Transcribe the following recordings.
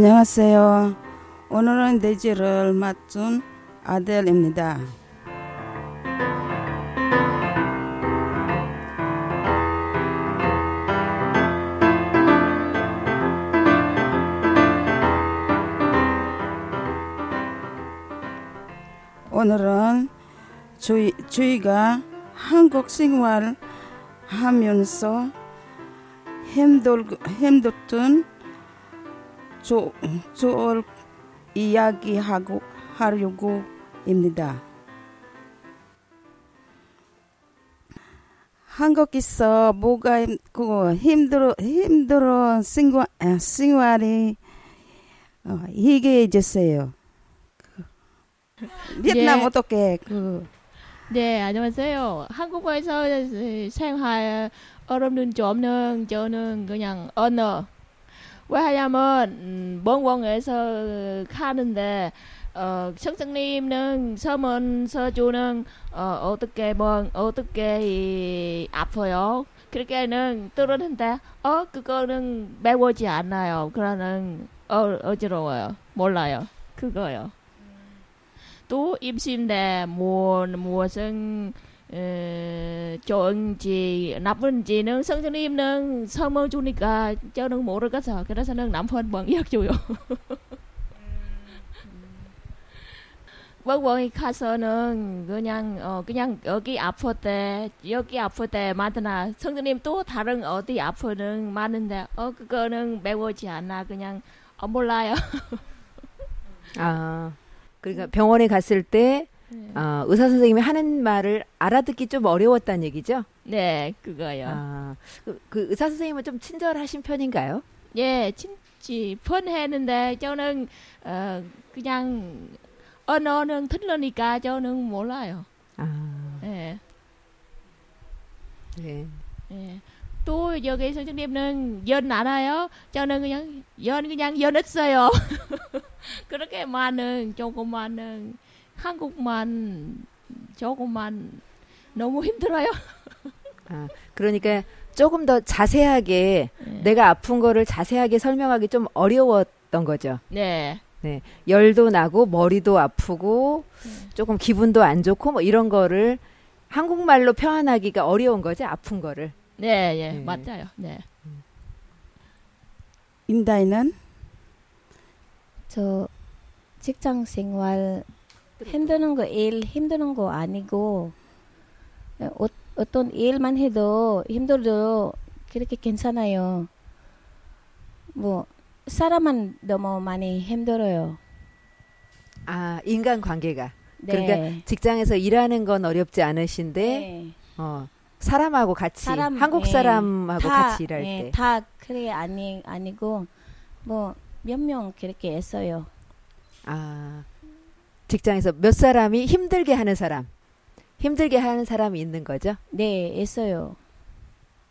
안녕하세요. 오늘은 돼지를 맡은 아델입니다. 오늘은 주희, 주희가 한국 생활 하면서 힘들, 힘들던 조, 좋을 이야기하고 하려고 입니다. 한국에서 뭐가 그 힘들어 힘들어 생활 생활이 어, 얘기해 주세요. 베트남 예. 어떻게 그 네, 안녕하세요. 한국에서 생활 어렵는 점은 저는 그냥 언어. 왜냐하면 음, 먼 공에서 가는데 어, 선생님은 서문 서주는 어, 어떻게 뭐 어떻게 이, 아파요. 그렇게는 들었는데 어 그거는 배우지 않아요. 그러는 어, 어지러워요. 몰라요. 그거요. 또 임신대 뭐 무엇은 어, 좋은지 나쁜지는 선생님은 설명 주니까 저는 모르겠어. 그래서는 남편 번역 줘요. 원원이 가서는 그냥 어 그냥 여기 아플 때 여기 아플 때 만드나 선생님 또 다른 어디 아프는 많은데 어 그거는 배우지 않아 그냥 어 몰라요. 아, 그러니까 병원에 갔을 때 네. 어, 의사 선생님이 하는 말을 알아듣기 좀 어려웠다는 얘기죠? 네 그거요. 아, 그, 그 의사 선생님은 좀 친절하신 편인가요? 예, 친지 펀했는데 저는 어 그냥 언어는 틀리니까 저는 몰라요. 아, 예, 네. 예. 또 여기 선생님은 연 알아요? 저는 그냥 연 그냥 연 했어요. 그렇게 많은 조금만은 한국만 조금만 너무 힘들어요. 아, 그러니까 조금 더 자세하게 예. 내가 아픈 거를 자세하게 설명하기 좀 어려웠던 거죠. 네, 네. 열도 나고 머리도 아프고 네. 조금 기분도 안 좋고 뭐 이런 거를 한국말로 표현하기가 어려운 거죠. 아픈 거를. 네, 예, 네. 맞아요. 네. 인다이는 저 직장 생활 힘드는 거 일 힘드는 거 아니고 어, 어떤 일만 해도 힘들어도 그렇게 괜찮아요. 뭐 사람만 너무 많이 힘들어요. 아, 인간 관계가. 네. 그러니까 직장에서 일하는 건 어렵지 않으신데 네. 어, 사람하고 같이 사람, 한국 예, 사람하고 다, 같이 일할 예, 때. 다 그래 아니 아니고 뭐 몇 명 그렇게 했어요. 아, 직장에서 몇 사람이 힘들게 하는 사람, 힘들게 하는 사람이 있는 거죠? 네, 했어요.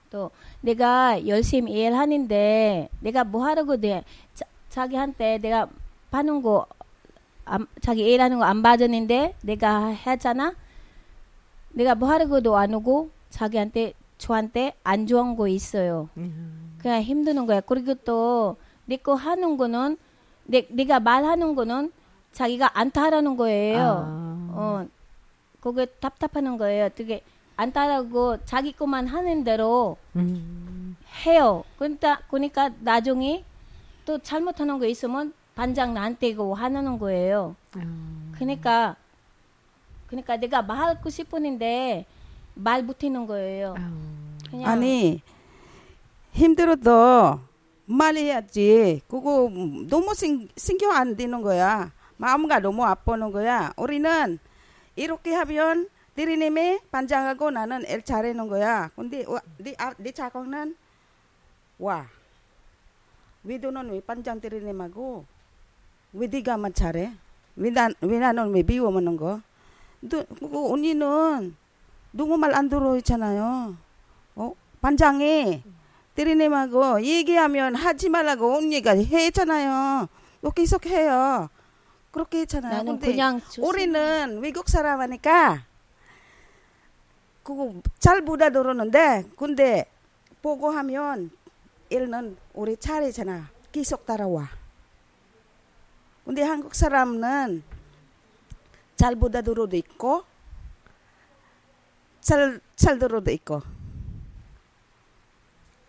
또 내가 열심히 일하는데 내가 뭐 하려고 돼 자, 자기한테 내가 받는 거 안, 자기 일하는 거 안 받았는데 내가 했잖아. 내가 뭐 하려고도 안 오고 자기한테 저한테 안 좋은 거 있어요. 그냥 힘드는 거야. 그리고 또 내 거 하는 거는 내, 내가 말하는 거는 자기가 안 따르는 거예요. 아, 어, 그게 답답하는 거예요. 되게 안 따르고 자기 것만 하는 대로 음, 해요. 그러니까, 그러니까 나중에 또 잘못하는 거 있으면 반장 나한테 고 화나는 거예요. 아, 그러니까, 그러니까 내가 말하고 싶었는데 말 못하는 거예요. 아, 그냥 아니 힘들어도 말해야지. 그거 너무 신, 신경 안 되는 거야. 마음가 너무 아프는 거야. 우리는 이렇게 하면 대리님이 반장하고 나는 일 잘하는 거야. 근데 와, 네, 아, 네 작업은 와. 위도는 왜 반장 대리님하고 왜 네가만 잘해? 왜, 난, 왜 나는 왜 비워먹는 거? 너, 그거 언니는 누구 말 안 들어 있잖아요. 어? 반장이 대리님하고 얘기하면 하지 말라고 언니가 했잖아요. 너 계속 해요. 그렇게 했잖아요. 나는 근데 그냥 우리는 외국 사람 하니까 그거 잘못 알아들었는데 근데 보고 하면 일은 우리 잘하잖아. 계속 따라와. 근데 한국 사람은 잘못 알아들어도 있고 잘, 잘 들어도 있고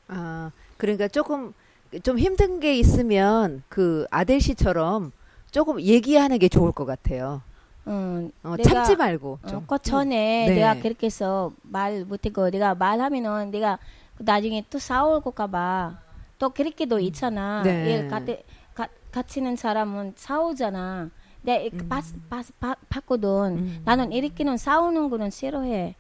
아, 그러니까 조금 좀 힘든 게 있으면 그 아델 씨처럼 조금 얘기하는 게 좋을 것 같아요. 응, 어, 내가- 참지 말고 어, 좀. 그 전에 네. 내가 그렇게 해서 말 못했고 내가 말하면은 내가 나중에 또 싸울까봐 또 그렇게도 있잖아. 네. 일 같이 가, 같이는 사람은 싸우잖아. 내가 이렇게 봤, 봤, 봤, 봤거든. 음. 나는 이렇게는 싸우는 거는 싫어해.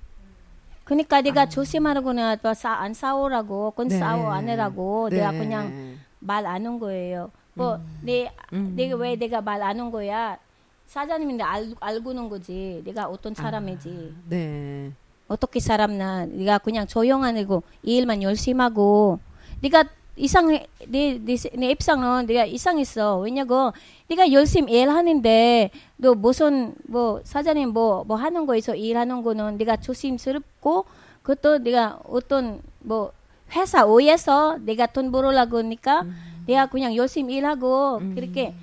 그러니까 내가 조심하라고나 또안 싸우라고, 그건 아. 네. 싸워 안 해라고 내가 네. 그냥 말 안 한 거예요. 뭐, 내, 음. 내가 왜 내가 말 안 한 거야? 사장님인데 알, 알고는 거지. 내가 어떤 아. 사람이지. 네. 어떻게 사람나. 네가 그냥 조용하고 일만 열심히 하고. 네가 이상해. 내, 내, 내 입장은 내가 이상했어. 왜냐고 네가 열심히 일하는데 너 무슨 뭐 사장님 뭐뭐 하는 거에서 일하는 거는 네가 조심스럽고 그것도 네가 어떤 뭐 회사 오에서 내가 돈 벌으려고 하니까 내가 그냥 열심히 일하고 그렇게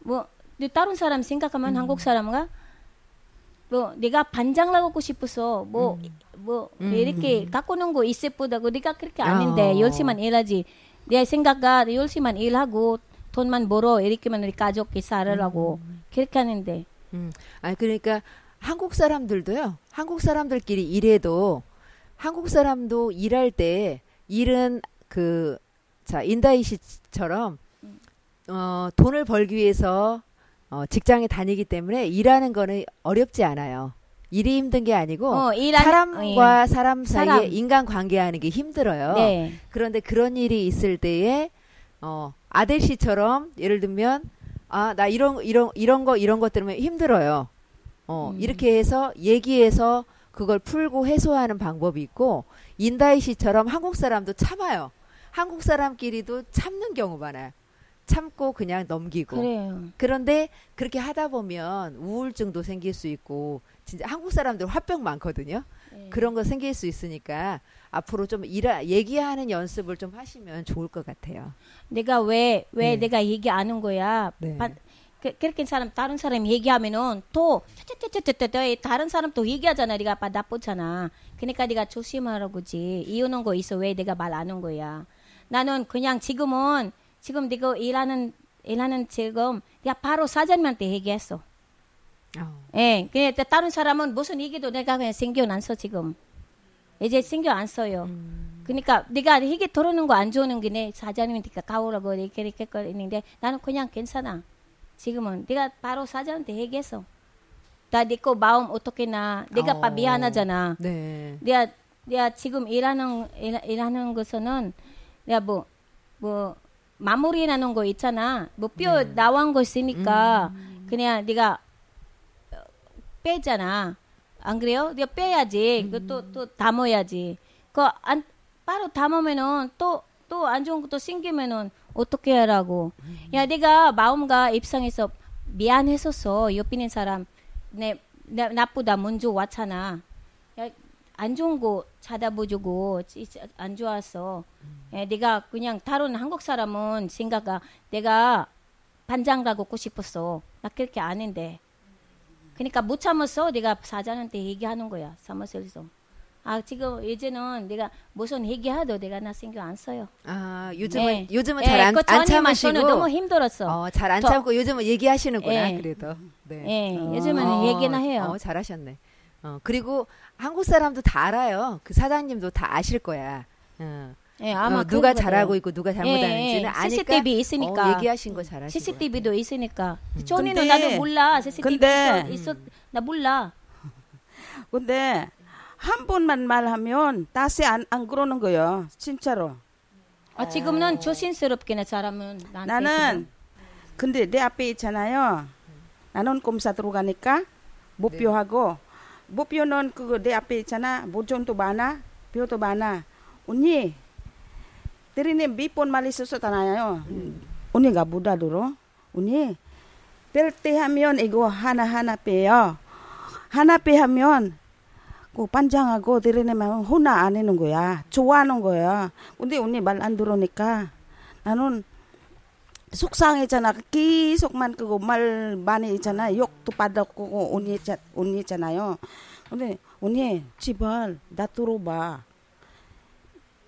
뭐 다른 사람 생각하면 한국 사람가 뭐 내가 반장 나가고 싶어서 뭐뭐 음. 이렇게 갖고 노는 거 있을 보다고 네가 그렇게 아닌데 어. 열심히만 일하지 내 생각가 열심히만 일하고 돈만 벌어 이렇게만 우리 가족이 살으라고 그렇게 하는데 음. 아니 그러니까 한국 사람들도요. 한국 사람들끼리 일해도 한국 사람도 일할 때 일은 그 자 인다이 씨처럼 어 돈을 벌기 위해서 어 직장에 다니기 때문에 일하는 거는 어렵지 않아요. 일이 힘든 게 아니고 어, 일하는- 사람과 사람 사이에 사람. 인간 관계하는 게 힘들어요. 네. 그런데 그런 일이 있을 때에 어 아델 씨처럼 예를 들면 아 나 이런 이런 이런 거 이런 것 때문에 힘들어요. 어 음. 이렇게 해서 얘기해서 그걸 풀고 해소하는 방법이 있고 인다이 씨처럼 한국 사람도 참아요. 한국 사람끼리도 참는 경우 많아요. 참고 그냥 넘기고. 그래요. 그런데 그렇게 하다 보면 우울증도 생길 수 있고 진짜 한국 사람들 화병 많거든요. 네. 그런 거 생길 수 있으니까 앞으로 좀 일하, 얘기하는 연습을 좀 하시면 좋을 것 같아요. 내가 왜 왜 네. 내가 얘기 안 한 거야? 네. 반- 그, 그렇게 사람 다른 사람 얘기하면은 또 다른 사람 또 얘기하잖아. 네가 봐 나쁘잖아. 그러니까 네가 조심하라고지. 이혼한 거 있어. 왜 내가 말 안 한 거야? 나는 그냥 지금은 지금 네가 일하는 일하는 지금 내가 바로 사장님한테 얘기했어. 예, 그냥 다른 사람은 무슨 얘기도 내가 그냥 신경 안써 지금. 이제 신경 안 써요. 그러니까 네가 얘기 들어오는 거 안 좋은 게내 사장님한테 가오라고 이렇게 이렇게 했는데 나는 그냥 괜찮아. 지금은 네가 바로 사장한테 얘기했어. 나네 거 마음 어떻게 나 내가 봐 어. 미안하잖아. 네. 내가 내가 지금 일하는 일, 일하는 것은 내가 뭐뭐 마무리 나는 거 있잖아. 뭐뼈 네. 나온 거 있으니까 음. 그냥 네가 어, 빼잖아. 안 그래요? 내가 빼야지. 음. 그또 또 담아야지. 그안 바로 담으면은 또 또 안 좋은 것도 생기면은 어떻게 하라고. 음. 야, 내가 마음과 입장에서 미안했었어. 옆에 있는 사람 내, 나, 나쁘다 먼저 왔잖아. 야, 안 좋은 거 찾아보주고 안 좋았어. 야, 내가 그냥 다른 한국 사람은 생각가 내가 반장 가고 싶었어. 나 그렇게 아는데. 그러니까 못 참았어. 내가 사장한테 얘기하는 거야. 사무실에서. 아 지금 이제는 내가 무슨 얘기해도 내가 나 신경 안 써요. 아 요즘은 네. 요즘은 예, 잘안그안 전에만 참으시고 저는 너무 힘들었어. 어, 잘안 더- 참고 요즘은 얘기하시는구나 예. 그래도. 네. 예, 어. 요즘은 얘기나 해요. 어, 잘하셨네. 어, 그리고 한국 사람도 다 알아요. 그 사장님도 다 아실 거야. 어. 예, 아마 어, 누가. 잘하고 있고 누가 잘못하는지는 예, 아니까 CCTV 있으니까. 어, 얘기하신 거 잘하시고. CCTV도 있으니까. 전에는 근데- 나도 몰라. CCTV 근데- 있어, 있어 나 몰라. 근데 한 번만 말하면 다시 안, 안 그러는 거예요. 진짜로. 아, 지금은 조심스럽게는 사람은 나한테 나는 근데 내 앞에 있잖아요. 나는 꼼사 들어가니까 목표하고 목표는 그거 내 앞에 있잖아. 모종도 많아, 뼈도 많아. 언니, 대리님 몇번 말했었잖아요. 언니가 못 알아들어. 언니, 뺄 때 하면 이거 하나 하나 빼요. 하나 빼 하면 그 반장하고 대리님하고 혼나 안 하는 거야. 좋아하는 거야. 근데 언니 말 안 들으니까 나는 속상했잖아. 계속만 그거 말 많이 있잖아. 욕도 받았고 언니 언니 있잖아요. 근데 언니 제발 나 들어봐.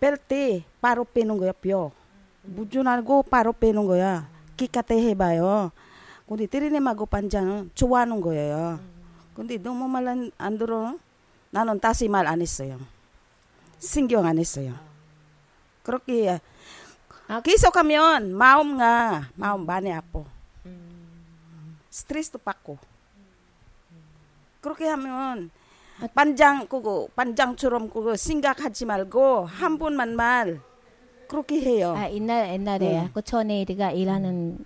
뺄 때 바로 빼는 거야 뼈. 무준하고 바로 빼는 거야. 기까때 해봐요. 근데 때리님하고 반장은 좋아하는 거예요. 근데 너무 말 안 들어. 나는 다시 말안 했어요. 신경 안 했어요. 그렇게 아, 계속하면 마음가 마음 많이 아파. 스트레스도 받고. 그렇게 하면 반장 그거 반장처럼 그거 생각하지 말고 한 번만 말 그렇게 해요. 아 옛날 옛날에 네. 그 전에 우리가 일하는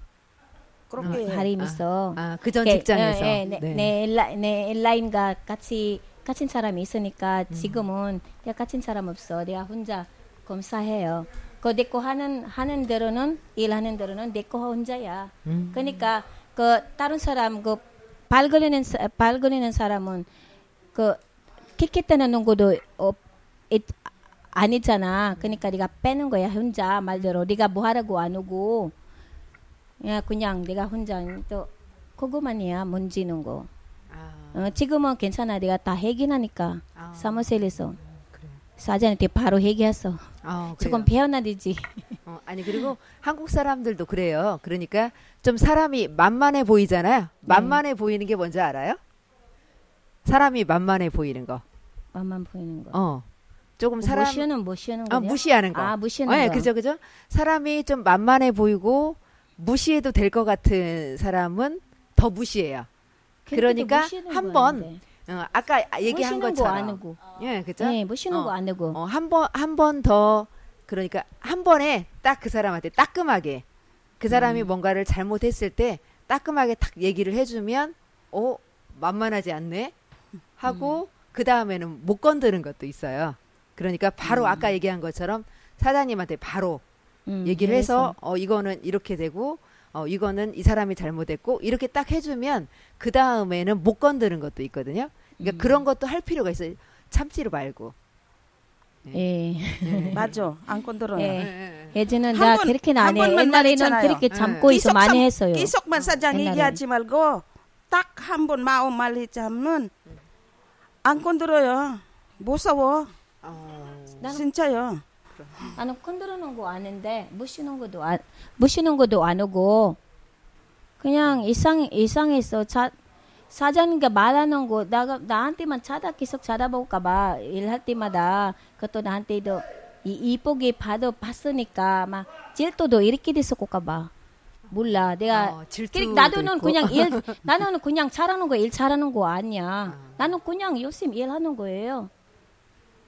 그렇게 어, 할인 있어. 아, 그 전 직장에서. 예, 예, 내, 네. 내, 엘라, 내 엘라인과 같이 같은 사람이 있으니까 음. 지금은 내가 같은 사람 없어. 내가 혼자 검사해요. 그 내 거 하는 하는 대로는 일하는 대로는 내 거 혼자야. 음. 그러니까 그 다른 사람 그 발 걸리는 사- 발 걸리는 사람은 그 키키때는 것도 어, 이- 아니잖아. 그러니까 네가 빼는 거야 혼자 말대로 네가 뭐 하라고 안 오고 야 그냥 내가 혼자 또 그거만이야 문지는 거. 아, 어, 지금은 괜찮아. 내가 다 해결하니까 아, 사무실에서 그래요. 사장한테 바로 얘기했어. 아, 조금 그래요. 배워놔 되지. 어, 아니 그리고 한국 사람들도 그래요. 그러니까 좀 사람이 만만해 보이잖아요. 만만해 보이는 게 뭔지 알아요? 사람이 만만해 보이는 거. 맛만 보이는 거. 어. 조금 사람 무시는 무시는 거. 아, 무시하는 거. 아 무시는 네, 거. 그죠, 그죠. 사람이 좀 만만해 보이고 무시해도 될 것 같은 사람은 더 무시해요. 그러니까 한 번, 어, 아까 얘기한 거안 것처럼. 하고. 예, 그죠. 네, 무시는 어. 거안 하고. 어, 한 번, 한 번 더, 그러니까 한 번에 딱 그 사람한테 따끔하게 그 사람이 음. 뭔가를 잘못했을 때 따끔하게 딱 얘기를 해주면, 어, 만만하지 않네? 하고, 음. 그 다음에는 못 건드는 것도 있어요. 그러니까 바로 아까 얘기한 것처럼 사장님한테 바로 음, 얘기를. 해서, 어, 이거는 이렇게 되고, 어, 이거는 이 사람이 잘못했고, 이렇게 딱 해주면, 그 다음에는 못 건드는 것도 있거든요. 그러니까 음. 그런 것도 할 필요가 있어요. 참지를 말고. 예. 맞아. 안 건드려요. 예. 예 전은 한나 번- 그렇게 한안 해. 옛날에는 말했잖아요. 그렇게 네. 참고 있어 많이 했어요. 계속만 사장 옛날에. 얘기하지 말고 딱 한 번 마음 말리자면 안 건드려요. 무서워. 어. 진짜요. 나는 건드리는 거 아는데 무시는 것도 안 무시는 것도 안 하고 그냥 일상 일상에서 자 사장님과 말하는 거 나가 나한테만 찾아 계속 찾아볼까봐 일할 때마다 그것도 나한테도 이, 이쁘게 봐도 봤으니까 막 질투도 이렇게 됐을까봐 몰라 내가 어, 그러니까 나도는. 그냥 일 나는 그냥 잘하는 거 일 잘하는 거 아니야. 나는 그냥 열심히 일하는 거예요.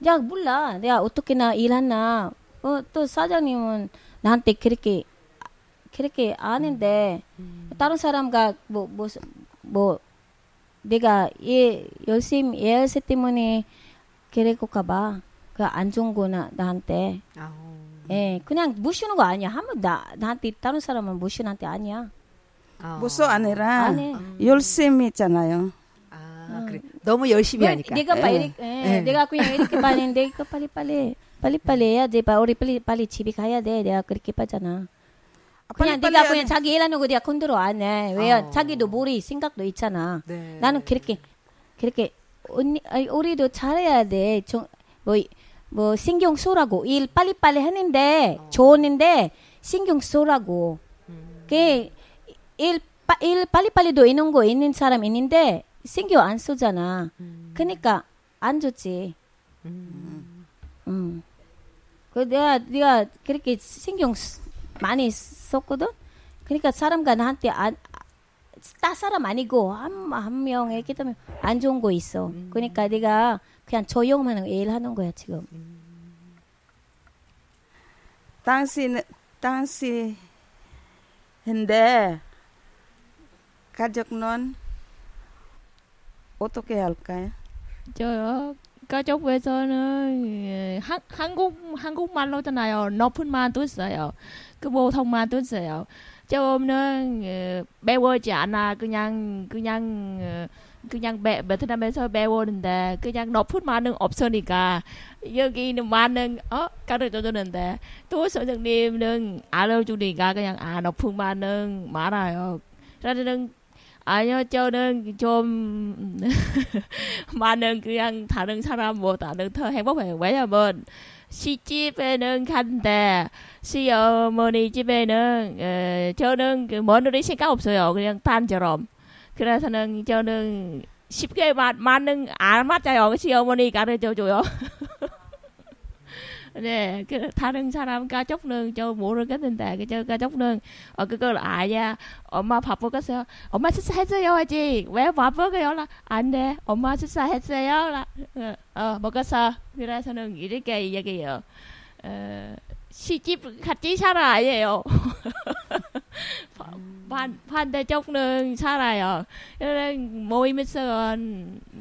야 몰라 내가 어떻게나 일하나. 어, 또 사장님은 나한테 그렇게 그렇게 아는데 다른 사람과 뭐 뭐 뭐 내가 예 열심히 일했을 때문에 그랬을까봐 그 안 좋은 거나 나한테 아우. 예 그냥 무시는 거 아니야 한번 나 나한테 다른 사람은 무시한테 아니야 아. 무서 아니라. 열심히 있잖아요. 아, 그래. 너무 열심히 하니까. 내가 예. 빨리 예, 예. 내가 그냥 이렇게 빨리인데 이거 빨리 빨리 빨리 빨리 해야 돼. 봐. 우리 빨리 빨리 집에 가야 돼. 내가 그렇게 빠잖아. 그냥 빨리빨리 네가 그냥 하는- 자기 일하는 거 네가 컨트롤 안 해. 왜 어. 자기도 머리 생각도 있잖아. 네. 나는 그렇게 그렇게 언니 아니, 우리도 잘해야 돼. 뭐뭐 뭐 신경 쓰라고 일 빨리 빨리 하는데 어. 좋은데 신경 쓰라고. 음. 그일 빠- 일 빨리빨리도 있는 거 있는 사람 있는데 신경 안 쓰잖아. 음. 그러니까 안 좋지. 음. 음. 그 내가 내가 그렇게 신경 쓰- 많이 썼거든. 그러니까 사람과 나한테 안, 다 사람 아니고 한 한 명이기 때문에 안 좋은 거 있어. 그러니까 내가 그냥 조용만 일하는 거야 지금. 당신 당신인데 가족은 어떻게 할까요? 저요. 가족에서는 예, 한, 한국 한국말로잖아요. 높은 말도 써요. 그 보통 말도 써요. 좀은 예, 매워지 않아. 그냥 그냥 어, 그냥 배, 베트남에서 배우는데 그냥 높은 반응 없으니까 여기는 반응 어 가르쳐 주는데 또 선생님은 알려주니까 그냥 아 높은 반응 많아요. 그러는 아니요 저는 좀 많은 그냥 다른 사람보다는 더 행복해요. 왜냐면 시집에는 간데 시어머니 집에는 에, 저는 그 며느리 생각 없어요. 그냥 딸처럼. 그래서는 저는 쉽게 마, 맞는 안 맞아요. 시어머니 가르쳐줘요. 네, 그 다른 사람 가족은 저 모르겠는데 그저 가족은 어 그걸 아야 엄마 바쁘겠어요. 엄마 식사했어요 아직 왜 바쁘게요? 라 안돼 엄마 식사했어요. 라 어, 어 먹었어. 그래서는 이렇게 얘기해요. 어, 시집 같이 살아요. 반 반대쪽은 살아요. 그래 모임에서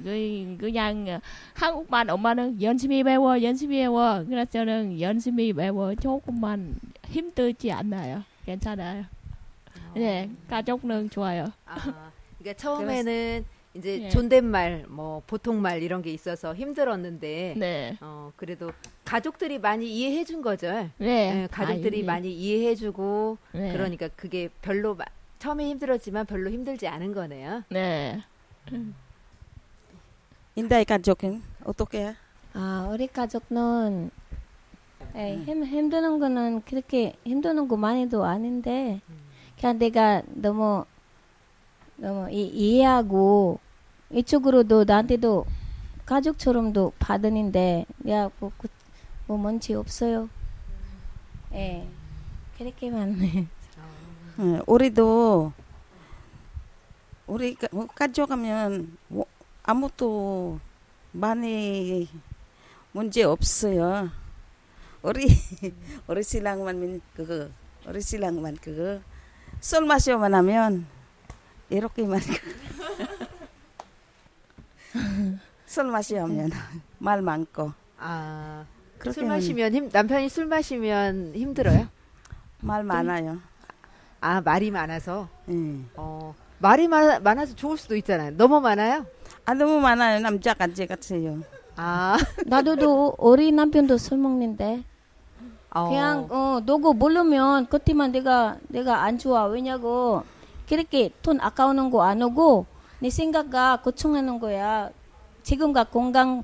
그 그냥 한국만 엄마는 열심히 배워 열심히 배워. 그래서 저는 열심히 배워 조금만 힘들지 않나요? 괜찮아요. 네 가족은 좋아요. 아, 그러니까 처음에는 이제 네. 존댓말, 뭐 보통말 이런 게 있어서 힘들었는데 네. 어 그래도 가족들이 많이 이해해 준 거죠. 네. 예, 가족들이 아, 많이 이해해 주고 네. 그러니까 그게 별로 마- 처음에 힘들었지만 별로 힘들지 않은 거네요. 네. 인다이 가족은 어떻게? 아, 우리 가족은 에, 힘, 힘드는 거는 그렇게 힘드는 거 많이도 아닌데 그냥 내가 너무 너무 이, 이해하고 이쪽으로도 나한테도 가족처럼도 받으는데 내가 뭐, 그, 뭐 뭔지 없어요. 예, 그렇게만 해. 예, 우리도 우리 가- 뭐 가족하면 뭐 아무도 많이 문제 없어요. 우리 우리 신랑만 민- 그거 우리 신랑만 그거 술 마셔만 하면 이렇게만 술 마시면 말 많고 아, 술 마시면 힘 남편이 술 마시면 힘들어요? 말 많아요. 아, 말이 많아서. 예. 어, 말이 많아, 많아서 좋을 수도 있잖아요. 너무 많아요? 아 너무 많아요 남자 같이 같아요. 아, 나도도 우리 남편도 술 먹는데 어, 그냥 어 너고 모르면 그때만 내가 내가 안 좋아 왜냐고 그렇게 돈 아까우는 거 안 오고 내 생각가 고충하는 거야 지금가 건강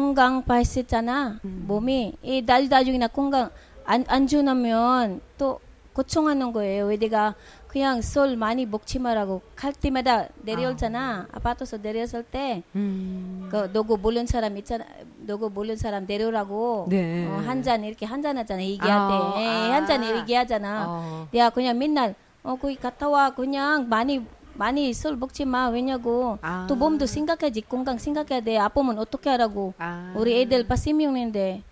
건강 발했잖아 몸이 이 나중 나중이나 건강 안안 주면 또 고충하는 거예요 왜 내가 그냥 술 많이 먹지 말라고 갈 때마다 내려오잖아 아 파트에서 내려왔을 때 음, 그 너고 모르는 사람 있잖아. 너고 모르는 사람 내려오라고 네. 어, 한잔 이렇게 한 잔 하잖아. 얘기할 아, 때. 예, 아. 한잔 얘기하잖아. 어, 내가 그냥 맨날 어 거기 갔다 와. 그냥 많이 많이 술 먹지 마. 왜냐고 아. 또 몸도 생각해야지. 건강 생각해야 돼. 아프면 어떻게 하라고. 아, 우리 애들 빠세 명인데.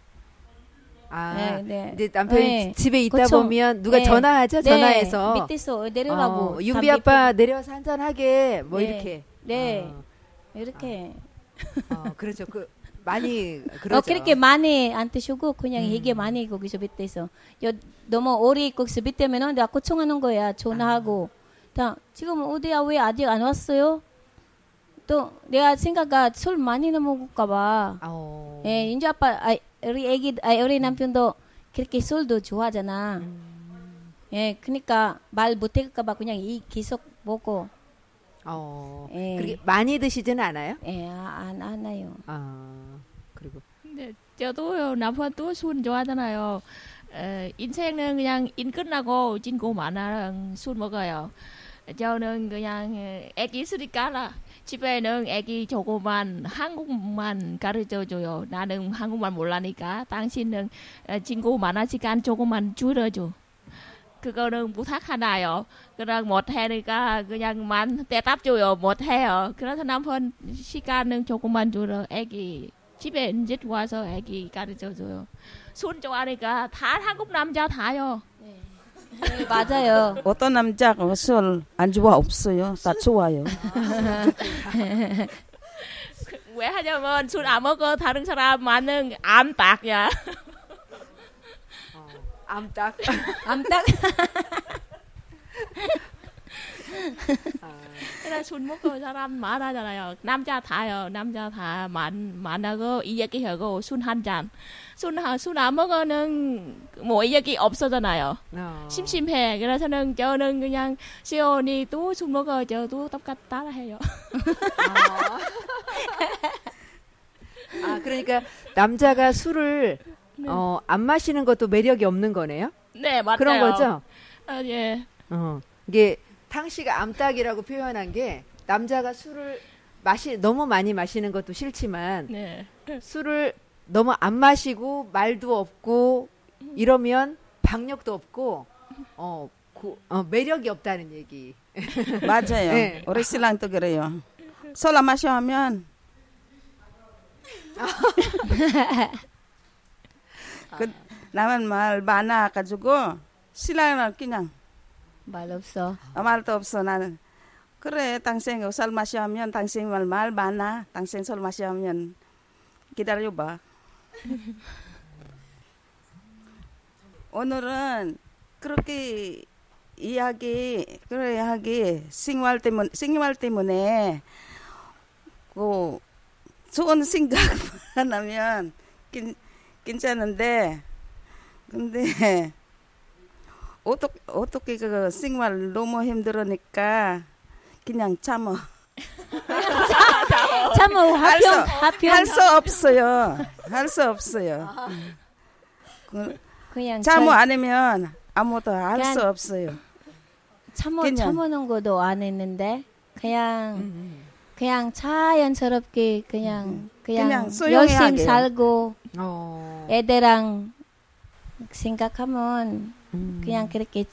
아, 네, 네. 남편이 네. 집에 있다 그쵸. 보면 누가 네. 전화하죠? 네, 전화해서. 밑에서 내려오라고. 어, 윤비 아빠 내려와서 한잔 하게 뭐 네. 이렇게. 네. 어, 이렇게. 어, 그렇죠. 그 많이 그렇죠. 어, 그렇게 많이 안 드시고 그냥 음. 이게 많이 거기서 밑에서 여, 너무 오래 거기서 밑에면은 내가 고충하는 거야 전화하고 다 지금 어디야 왜 아직 안 왔어요? 또 내가 생각가 술 많이 먹을까봐 어. 예 인주 아빠 아, 우리 애기 아, 우리 남편도 그렇게 술도 좋아하잖아 음. 예 그러니까 말 못할까봐 그냥 이 계속 먹고 어. 예. 그렇게 많이 드시지는 않아요? 예 안 안 해요 아. 그리고 근데 저도요 남편도 술 좋아하잖아요. 에, 인생은 그냥 인 끝나고 친구 많아랑 술 먹어요. 저는 그냥 에, 애기 있으니까 라 집에는 애기 조그만 한국만 가르쳐 줘요. 나는 한국말 몰라니까 당신은 에, 친구 많아 시간 조금만 줄여줘. 그거는 부탁하나요? 그냥 못하니까 그냥만 대답 줘요. 못해요. 그래서 남편 시간은 조금만 줄여 애기 집에 이제 와서 애기 가르쳐 줘요. 술 좋아하니까 다 한국 남자 다요. 네, 맞아요 어떤 남자가 술 안 좋아 없어요. 다 좋아요. 왜 하냐면 술 안 먹어 다른 사람 많은 암딱이야. 암딱. 암딱 아, 그래 술 먹고 사람 많아잖아요. 남자 다요. 남자 다 많, 많아고 이야기하고 술 한 잔. 술술안 먹어는 뭐 이야기 없어잖아요. 어. 심심해. 그래서는 저는 그냥 시온이 또 술 먹어 저도 똑같 따라해요. 아, 그러니까 남자가 술을 어, 안 마시는 것도 매력이 없는 거네요? 네 맞아요. 그런 거죠? 아, 예. 어. 이게 탕 씨가 암탉이라고 표현한 게 남자가 술을 마시 너무 많이 마시는 것도 싫지만 네. 술을 너무 안 마시고 말도 없고 이러면 박력도 없고 어, 고- 어, 매력이 없다는 얘기. 맞아요. 네. 우리 신랑도 그래요. 술안 마셔 하면 그 나만 말 많아 가지고 신랑은 그냥 말 없어. 아무 말도 없어 나는. 그래 당신 술 마셔 하면 당신 말, 말 많아. 당신 술 마셔 하면 기다려봐. 오늘은 그렇게 이야기 그래 이야기 생활 때문 생활 때문에 그 좋은 생각만 하면 괜, 괜찮은데 근데 어떻게 어떻게 그 생활 너무 힘들으니까 그냥 참어. 참어. 할 수- 하평 하평 할수 없어요. 할 수 없어요. 그, 그냥 참어 하면 아무도 할수 그냥- 없어요. 참어 그냥. 참어는 것도 안 했는데 그냥 그냥 자연스럽게 그냥 그냥, 그냥 소용하게. 열심히 살고 어. 애들랑 생각하면 음. 그냥 그렇게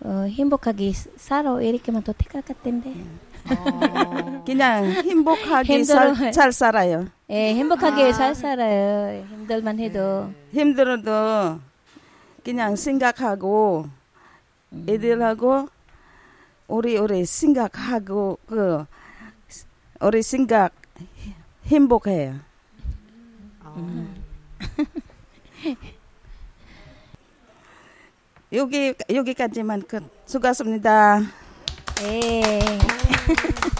어, 행복하게 살아 이렇게만 더 택할 것 같은데 어. 그냥 행복하게 힘들어. 살, 잘 살아요 예 행복하게 잘 살아요 힘들만 해도 힘들어도 그냥 생각하고 애들하고 우리 우리 생각하고 그 우리 생각 행복해요. 어. 여기 여기까지만 끝. 수고하셨습니다. 예